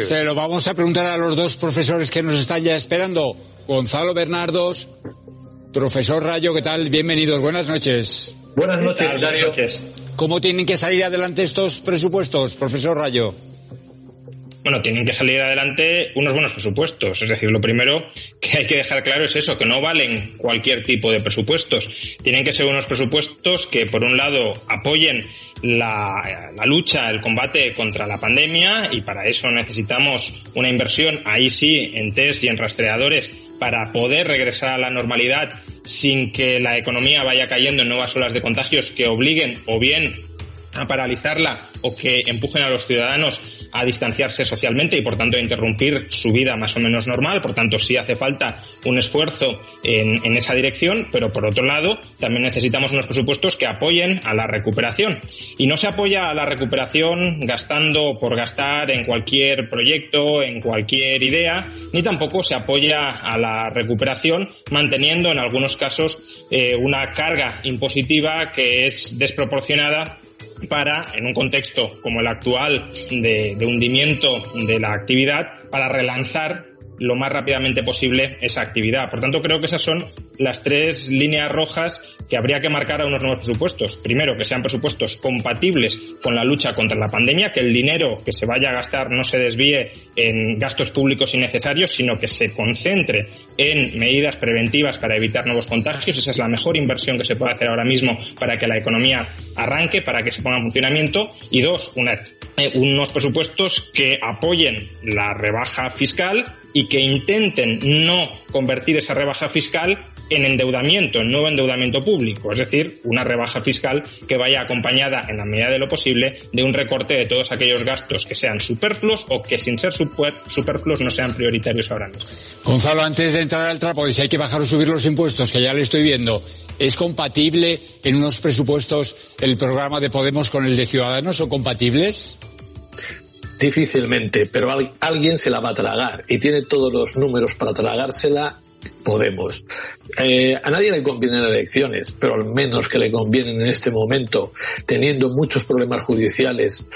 Se lo vamos a preguntar a los dos profesores que nos están ya esperando. Gonzalo Bernardos, profesor Rayo, ¿qué tal? Bienvenidos, buenas noches. Buenas noches, Buenas noches. ¿Cómo tienen que salir adelante estos presupuestos, profesor Rayo? Bueno, tienen que salir adelante unos buenos presupuestos. Es decir, lo primero que hay que dejar claro es eso, que no valen cualquier tipo de presupuestos. Tienen que ser unos presupuestos que, por un lado, apoyen la, lucha, el combate contra la pandemia y para eso necesitamos una inversión, ahí sí, en test y en rastreadores para poder regresar a la normalidad sin que la economía vaya cayendo en nuevas olas de contagios que obliguen o bien a paralizarla o que empujen a los ciudadanos a distanciarse socialmente y por tanto a interrumpir su vida más o menos normal. Por tanto, sí hace falta un esfuerzo en, esa dirección, pero por otro lado, también necesitamos unos presupuestos que apoyen a la recuperación. Y no se apoya a la recuperación gastando por gastar en cualquier proyecto, en cualquier idea, ni tampoco se apoya a la recuperación manteniendo en algunos casos eh, una carga impositiva que es desproporcionada para, en un contexto como el actual de, hundimiento de la actividad, para relanzar lo más rápidamente posible esa actividad. Por tanto, creo que esas son las tres líneas rojas que habría que marcar a unos nuevos presupuestos. Primero, que sean presupuestos compatibles con la lucha contra la pandemia, que el dinero que se vaya a gastar no se desvíe en gastos públicos innecesarios, sino que se concentre en medidas preventivas para evitar nuevos contagios. Esa es la mejor inversión que se puede hacer ahora mismo para que la economía arranque, para que se ponga en funcionamiento. Y dos, una, unos presupuestos que apoyen la rebaja fiscal y que intenten no convertir esa rebaja fiscal en endeudamiento, en nuevo endeudamiento público, es decir, una rebaja fiscal que vaya acompañada en la medida de lo posible de un recorte de todos aquellos gastos que sean superfluos o que sin ser superfluos no sean prioritarios ahora mismo. Gonzalo, antes de entrar al trapo, si hay que bajar o subir los impuestos, que ya le estoy viendo, ¿es compatible en unos presupuestos el programa de Podemos con el de Ciudadanos? ¿Son compatibles? Difícilmente, pero alguien se la va a tragar y tiene todos los números para tragársela. Podemos. Eh, a nadie le convienen elecciones, pero al menos que le convienen en este momento, teniendo muchos problemas judiciales,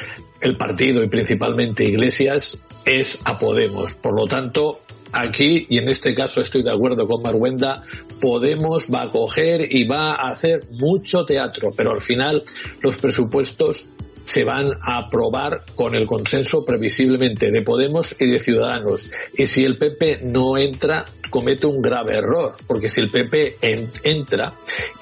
el partido y principalmente Iglesias, es a Podemos. Por lo tanto, aquí, y en este caso estoy de acuerdo con Marwenda, Podemos va a coger y va a hacer mucho teatro, pero al final los presupuestos se van a aprobar con el consenso previsiblemente de Podemos y de Ciudadanos. Y si el PP no entra, comete un grave error, porque si el PP entra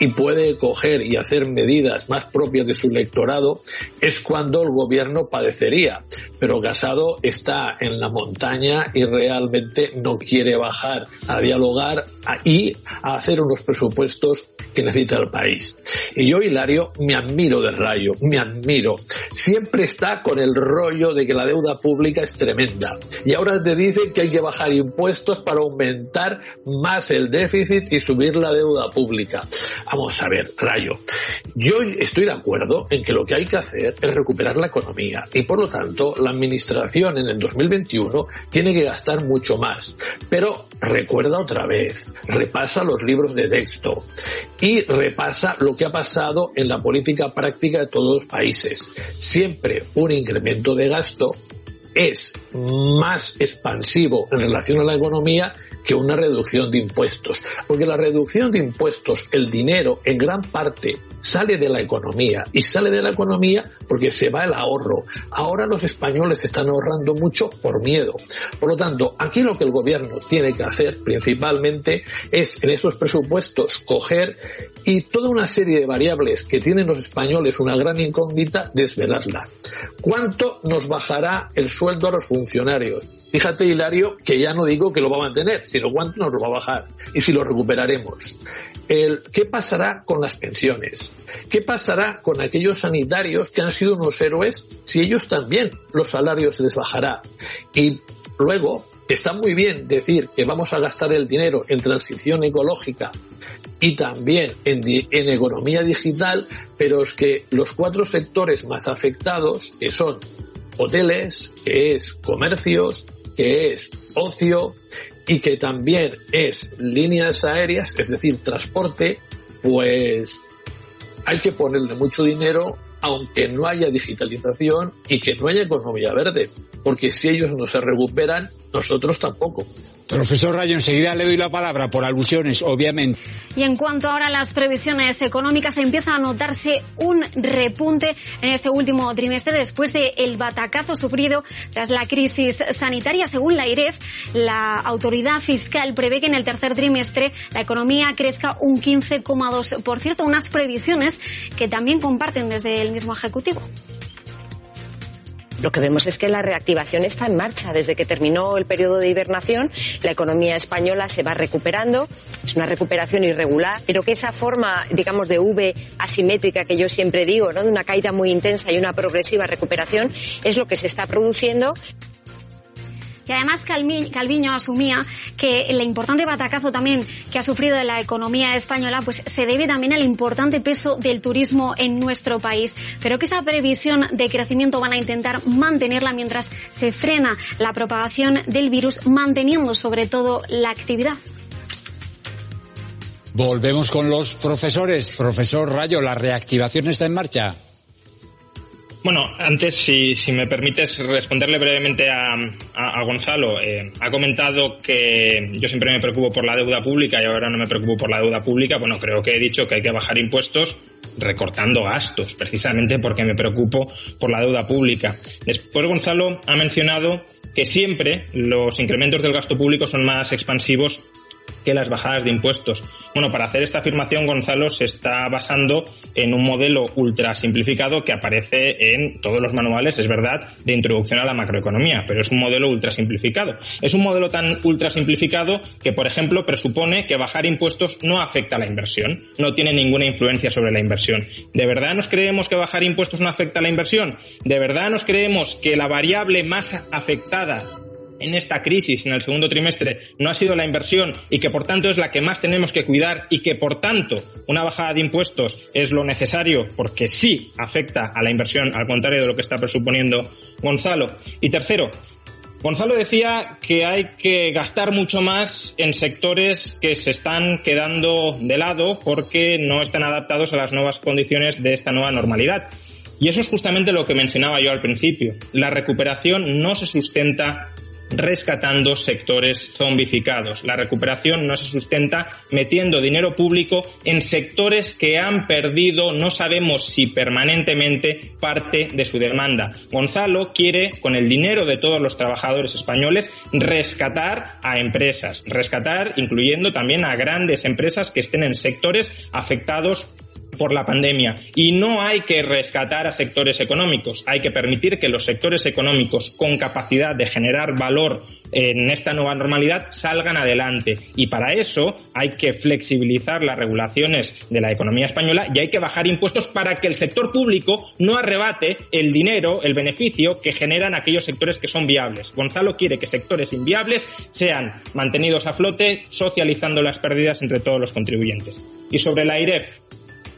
y puede coger y hacer medidas más propias de su electorado, es cuando el gobierno padecería. Pero Casado está en la montaña y realmente no quiere bajar a dialogar y a hacer unos presupuestos que necesita el país. Y yo, Hilario, me admiro del rayo, me admiro. Siempre está con el rollo de que la deuda pública es tremenda. Y ahora te dice que hay que bajar impuestos para aumentar más el déficit y subir la deuda pública. Vamos a ver, rayo. Yo estoy de acuerdo en que lo que hay que hacer es recuperar la economía y por lo tanto la administración en el 2021 tiene que gastar mucho más. Pero recuerda otra vez, repasa los libros de texto y repasa lo que ha pasado en la política práctica de todos los países. Siempre un incremento de gasto es más expansivo en relación a la economía que una reducción de impuestos. Porque la reducción de impuestos, el dinero en gran parte sale de la economía y sale de la economía porque se va el ahorro. Ahora los españoles están ahorrando mucho por miedo. Por lo tanto, aquí lo que el gobierno tiene que hacer principalmente es en esos presupuestos coger y toda una serie de variables que tienen los españoles una gran incógnita desvelarla. ¿Cuánto nos bajará el sueldo a los funcionarios? Fíjate, Hilario, que ya no digo que lo va a mantener, sino cuánto nos lo va a bajar y si lo recuperaremos. ¿Qué pasará con las pensiones? ¿Qué pasará con aquellos sanitarios que han sido unos héroes si ellos también los salarios les bajará? Y luego, está muy bien decir que vamos a gastar el dinero en transición ecológica y también en, en, economía digital, pero es que los cuatro sectores más afectados, que son hoteles, que es comercios, que es ocio y que también es líneas aéreas, es decir, transporte, pues hay que ponerle mucho dinero aunque no haya digitalización y que no haya economía verde. Porque si ellos no se recuperan, nosotros tampoco. Profesor Rayo, enseguida le doy la palabra por alusiones, obviamente. Y en cuanto ahora a las previsiones económicas, empieza a notarse un repunte en este último trimestre después del el batacazo sufrido tras la crisis sanitaria. Según la IREF, la autoridad fiscal prevé que en el tercer trimestre la economía crezca un 15,2%. Por cierto, unas previsiones que también comparten desde el mismo Ejecutivo. Lo que vemos es que la reactivación está en marcha. Desde que terminó el periodo de hibernación, la economía española se va recuperando. Es una recuperación irregular, pero que esa forma, digamos, de V asimétrica que yo siempre digo, ¿no? de una caída muy intensa y una progresiva recuperación, es lo que se está produciendo. Y además Calviño asumía que el importante batacazo también que ha sufrido la economía española pues se debe también al importante peso del turismo en nuestro país, pero que esa previsión de crecimiento van a intentar mantenerla mientras se frena la propagación del virus, manteniendo sobre todo la actividad. Volvemos con los profesores. Profesor Rayo, ¿la reactivación está en marcha? Bueno, antes, si, si me permites responderle brevemente a, a, Gonzalo, eh, ha comentado que yo siempre me preocupo por la deuda pública y ahora no me preocupo por la deuda pública. Bueno, creo que he dicho que hay que bajar impuestos recortando gastos, precisamente porque me preocupo por la deuda pública. Después Gonzalo ha mencionado que siempre los incrementos del gasto público son más expansivos que las bajadas de impuestos. Bueno, para hacer esta afirmación, Gonzalo se está basando en un modelo ultra simplificado que aparece en todos los manuales, es verdad, de introducción a la macroeconomía, pero es un modelo ultra simplificado. Es un modelo tan ultra simplificado que, por ejemplo, presupone que bajar impuestos no afecta a la inversión, no tiene ninguna influencia sobre la inversión. ¿De verdad nos creemos que bajar impuestos no afecta a la inversión? ¿De verdad nos creemos que la variable más afectada en esta crisis en el segundo trimestre no ha sido la inversión y que por tanto es la que más tenemos que cuidar y que por tanto una bajada de impuestos es lo necesario porque sí afecta a la inversión al contrario de lo que está presuponiendo Gonzalo. Y tercero, Gonzalo decía que hay que gastar mucho más en sectores que se están quedando de lado porque no están adaptados a las nuevas condiciones de esta nueva normalidad. Y eso es justamente lo que mencionaba yo al principio. La recuperación no se sustenta rescatando sectores zombificados. La recuperación no se sustenta metiendo dinero público en sectores que han perdido, no sabemos si permanentemente, parte de su demanda. Gonzalo quiere, con el dinero de todos los trabajadores españoles, rescatar a empresas, rescatar incluyendo también a grandes empresas que estén en sectores afectados por la pandemia. Y no hay que rescatar a sectores económicos, hay que permitir que los sectores económicos con capacidad de generar valor en esta nueva normalidad salgan adelante. Y para eso hay que flexibilizar las regulaciones de la economía española y hay que bajar impuestos para que el sector público no arrebate el dinero, el beneficio que generan aquellos sectores que son viables. Gonzalo quiere que sectores inviables sean mantenidos a flote, socializando las pérdidas entre todos los contribuyentes. Y sobre la IREF,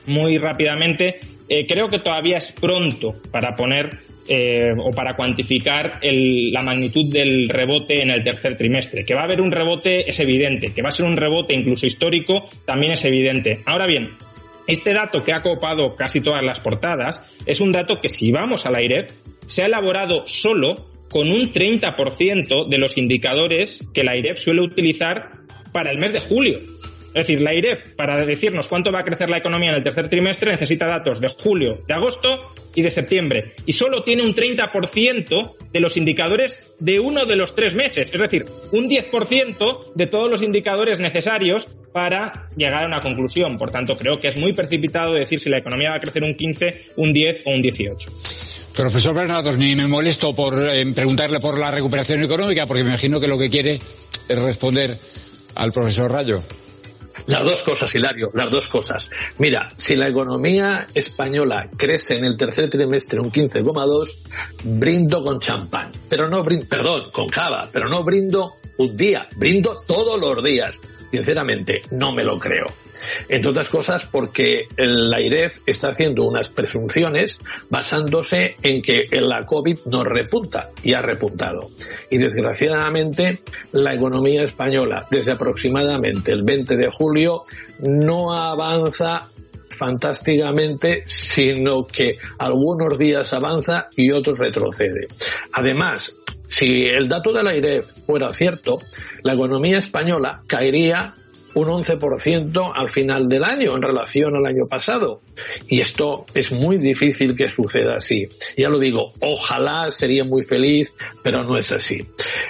muy rápidamente, eh, creo que todavía es pronto para poner eh, o para cuantificar la magnitud del rebote en el tercer trimestre. Que va a haber un rebote es evidente, que va a ser un rebote incluso histórico también es evidente. Ahora bien, este dato que ha copado casi todas las portadas es un dato que si vamos a la IREF se ha elaborado solo con un 30% de los indicadores que la IREF suele utilizar para el mes de julio. Es decir, la IREF, para decirnos cuánto va a crecer la economía en el tercer trimestre, necesita datos de julio, de agosto y de septiembre. Y solo tiene un 30% de los indicadores de uno de los tres meses. Es decir, un 10% de todos los indicadores necesarios para llegar a una conclusión. Por tanto, creo que es muy precipitado decir si la economía va a crecer un 15, un 10 o un 18. Profesor Bernados, ni me molesto por eh, preguntarle por la recuperación económica, porque me imagino que lo que quiere es responder al profesor Rayo. Las dos cosas, Hilario, las dos cosas. Mira, si la economía española crece en el tercer trimestre un 15,2, brindo con champán. Pero no brindo, perdón, con cava, pero no brindo un día, brindo todos los días. Sinceramente, no me lo creo. Entre otras cosas porque la IREF está haciendo unas presunciones basándose en que la COVID no repunta y ha repuntado. Y desgraciadamente la economía española desde aproximadamente el 20 de julio no avanza fantásticamente, sino que algunos días avanza y otros retrocede. Además, si el dato de la AIREF fuera cierto, la economía española caería un 11% al final del año en relación al año pasado. Y esto es muy difícil que suceda así. Ya lo digo, ojalá sería muy feliz, pero no es así.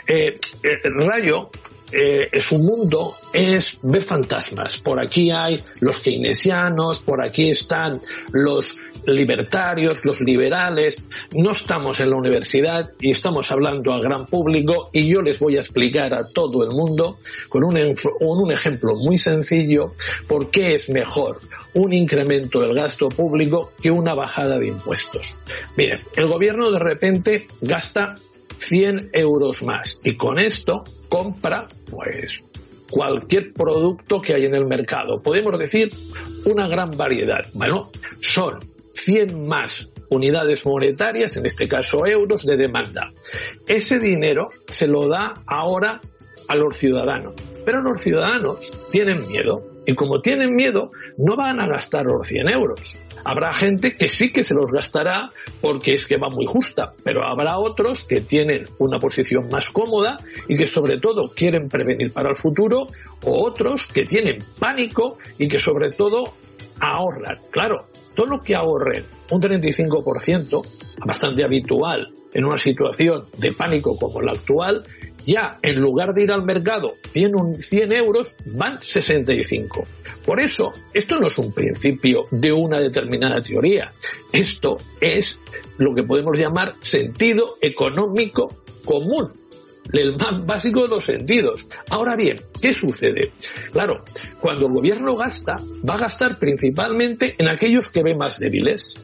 Eh, eh Rayo eh, su mundo es ver fantasmas. Por aquí hay los keynesianos, por aquí están los libertarios, los liberales. No estamos en la universidad y estamos hablando al gran público y yo les voy a explicar a todo el mundo con un, con un ejemplo muy sencillo por qué es mejor un incremento del gasto público que una bajada de impuestos. Miren, el gobierno de repente gasta 100 euros más y con esto compra, pues, cualquier producto que hay en el mercado. Podemos decir una gran variedad. Bueno, son 100 más unidades monetarias, en este caso euros, de demanda. Ese dinero se lo da ahora a los ciudadanos. Pero los ciudadanos tienen miedo. Y como tienen miedo, no van a gastar los 100 euros. Habrá gente que sí que se los gastará porque es que va muy justa, pero habrá otros que tienen una posición más cómoda y que sobre todo quieren prevenir para el futuro, o otros que tienen pánico y que sobre todo ahorran. Claro, todo lo que ahorren un 35%, bastante habitual en una situación de pánico como la actual, ya en lugar de ir al mercado 100, 100 euros, van 65. Por eso, esto no es un principio de una determinada teoría. Esto es lo que podemos llamar sentido económico común el más básico de los sentidos. Ahora bien, ¿qué sucede? Claro, cuando el gobierno gasta, va a gastar principalmente en aquellos que ve más débiles.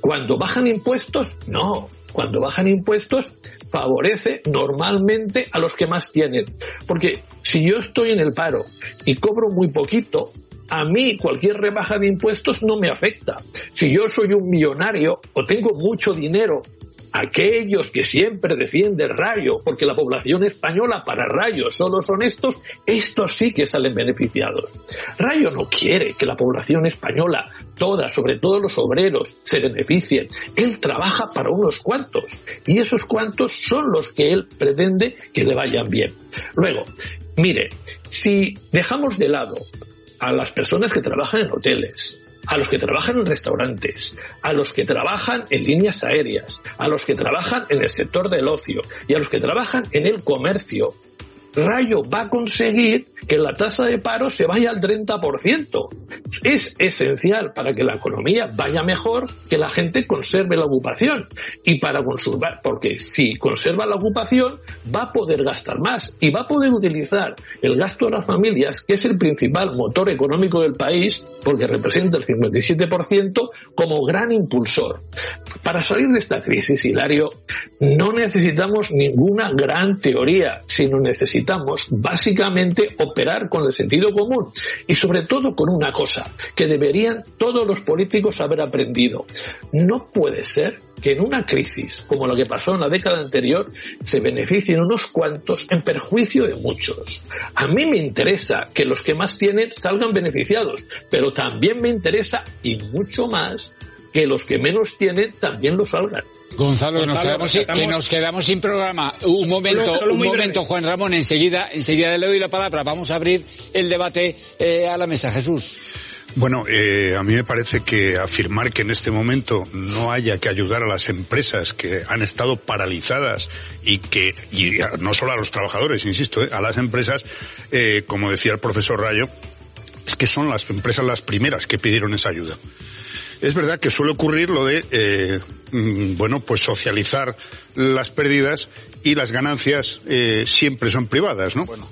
Cuando bajan impuestos, no. Cuando bajan impuestos, favorece normalmente a los que más tienen. Porque si yo estoy en el paro y cobro muy poquito, a mí cualquier rebaja de impuestos no me afecta. Si yo soy un millonario o tengo mucho dinero aquellos que siempre defienden Rayo, porque la población española para Rayo solo son estos, estos sí que salen beneficiados. Rayo no quiere que la población española, toda, sobre todo los obreros, se beneficien. Él trabaja para unos cuantos y esos cuantos son los que él pretende que le vayan bien. Luego, mire, si dejamos de lado a las personas que trabajan en hoteles, a los que trabajan en restaurantes, a los que trabajan en líneas aéreas, a los que trabajan en el sector del ocio y a los que trabajan en el comercio, Rayo va a conseguir que la tasa de paro se vaya al 30%. Es esencial para que la economía vaya mejor que la gente conserve la ocupación. Y para conservar, porque si conserva la ocupación, va a poder gastar más y va a poder utilizar el gasto de las familias, que es el principal motor económico del país, porque representa el 57%, como gran impulsor. Para salir de esta crisis, Hilario, no necesitamos ninguna gran teoría, sino necesitamos básicamente operar con el sentido común y sobre todo con una cosa que deberían todos los políticos haber aprendido. No puede ser que en una crisis como la que pasó en la década anterior se beneficien unos cuantos en perjuicio de muchos. A mí me interesa que los que más tienen salgan beneficiados, pero también me interesa y mucho más que los que menos tienen también lo salgan. Gonzalo, nos quedamos, que nos quedamos sin programa. Un momento, un momento, Juan Ramón, enseguida, enseguida le doy la palabra. Vamos a abrir el debate eh, a la mesa. Jesús. Bueno, eh, a mí me parece que afirmar que en este momento no haya que ayudar a las empresas que han estado paralizadas y que, y no solo a los trabajadores, insisto, eh, a las empresas, eh, como decía el profesor Rayo, es que son las empresas las primeras que pidieron esa ayuda. Es verdad que suele ocurrir lo de, eh, mm, bueno, pues socializar las pérdidas y las ganancias eh, siempre son privadas, ¿no? Bueno.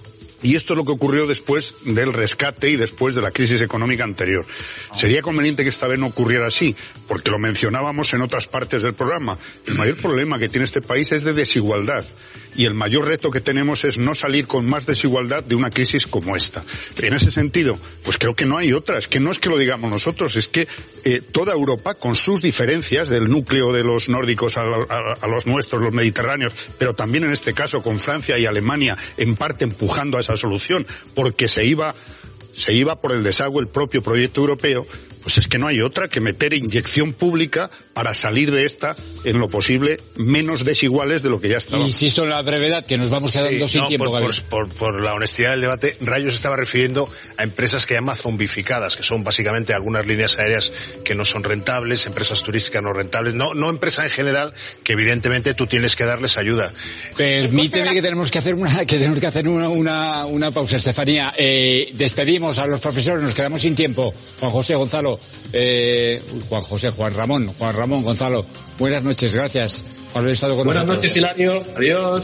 Y esto es lo que ocurrió después del rescate y después de la crisis económica anterior. Sería conveniente que esta vez no ocurriera así, porque lo mencionábamos en otras partes del programa. El mayor problema que tiene este país es de desigualdad y el mayor reto que tenemos es no salir con más desigualdad de una crisis como esta. En ese sentido, pues creo que no hay otra. Es que no es que lo digamos nosotros, es que eh, toda Europa, con sus diferencias del núcleo de los nórdicos a, a, los nuestros, los mediterráneos, pero también en este caso con Francia y Alemania, en parte empujando a esa solución, porque se iba se iba por el desagüe el propio proyecto europeo, pues es que no hay otra que meter inyección pública para salir de esta en lo posible menos desiguales de lo que ya estaba. Insisto en la brevedad, que nos vamos quedando sin tiempo. Por, por, la honestidad del debate, Rayos estaba refiriendo a empresas que llama zombificadas, que son básicamente algunas líneas aéreas que no son rentables, empresas turísticas no rentables, no, no empresa en general, que evidentemente tú tienes que darles ayuda. Permíteme que tenemos que hacer una, que tenemos que hacer una, una, una pausa, Estefanía. Eh, despedimos a los profesores, nos quedamos sin tiempo. Juan José, Gonzalo, eh, Juan José, Juan Ramón, Juan Ramón, Gonzalo, buenas noches, gracias por haber estado con buenas nosotros. Buenas noches, Hilario. Adiós.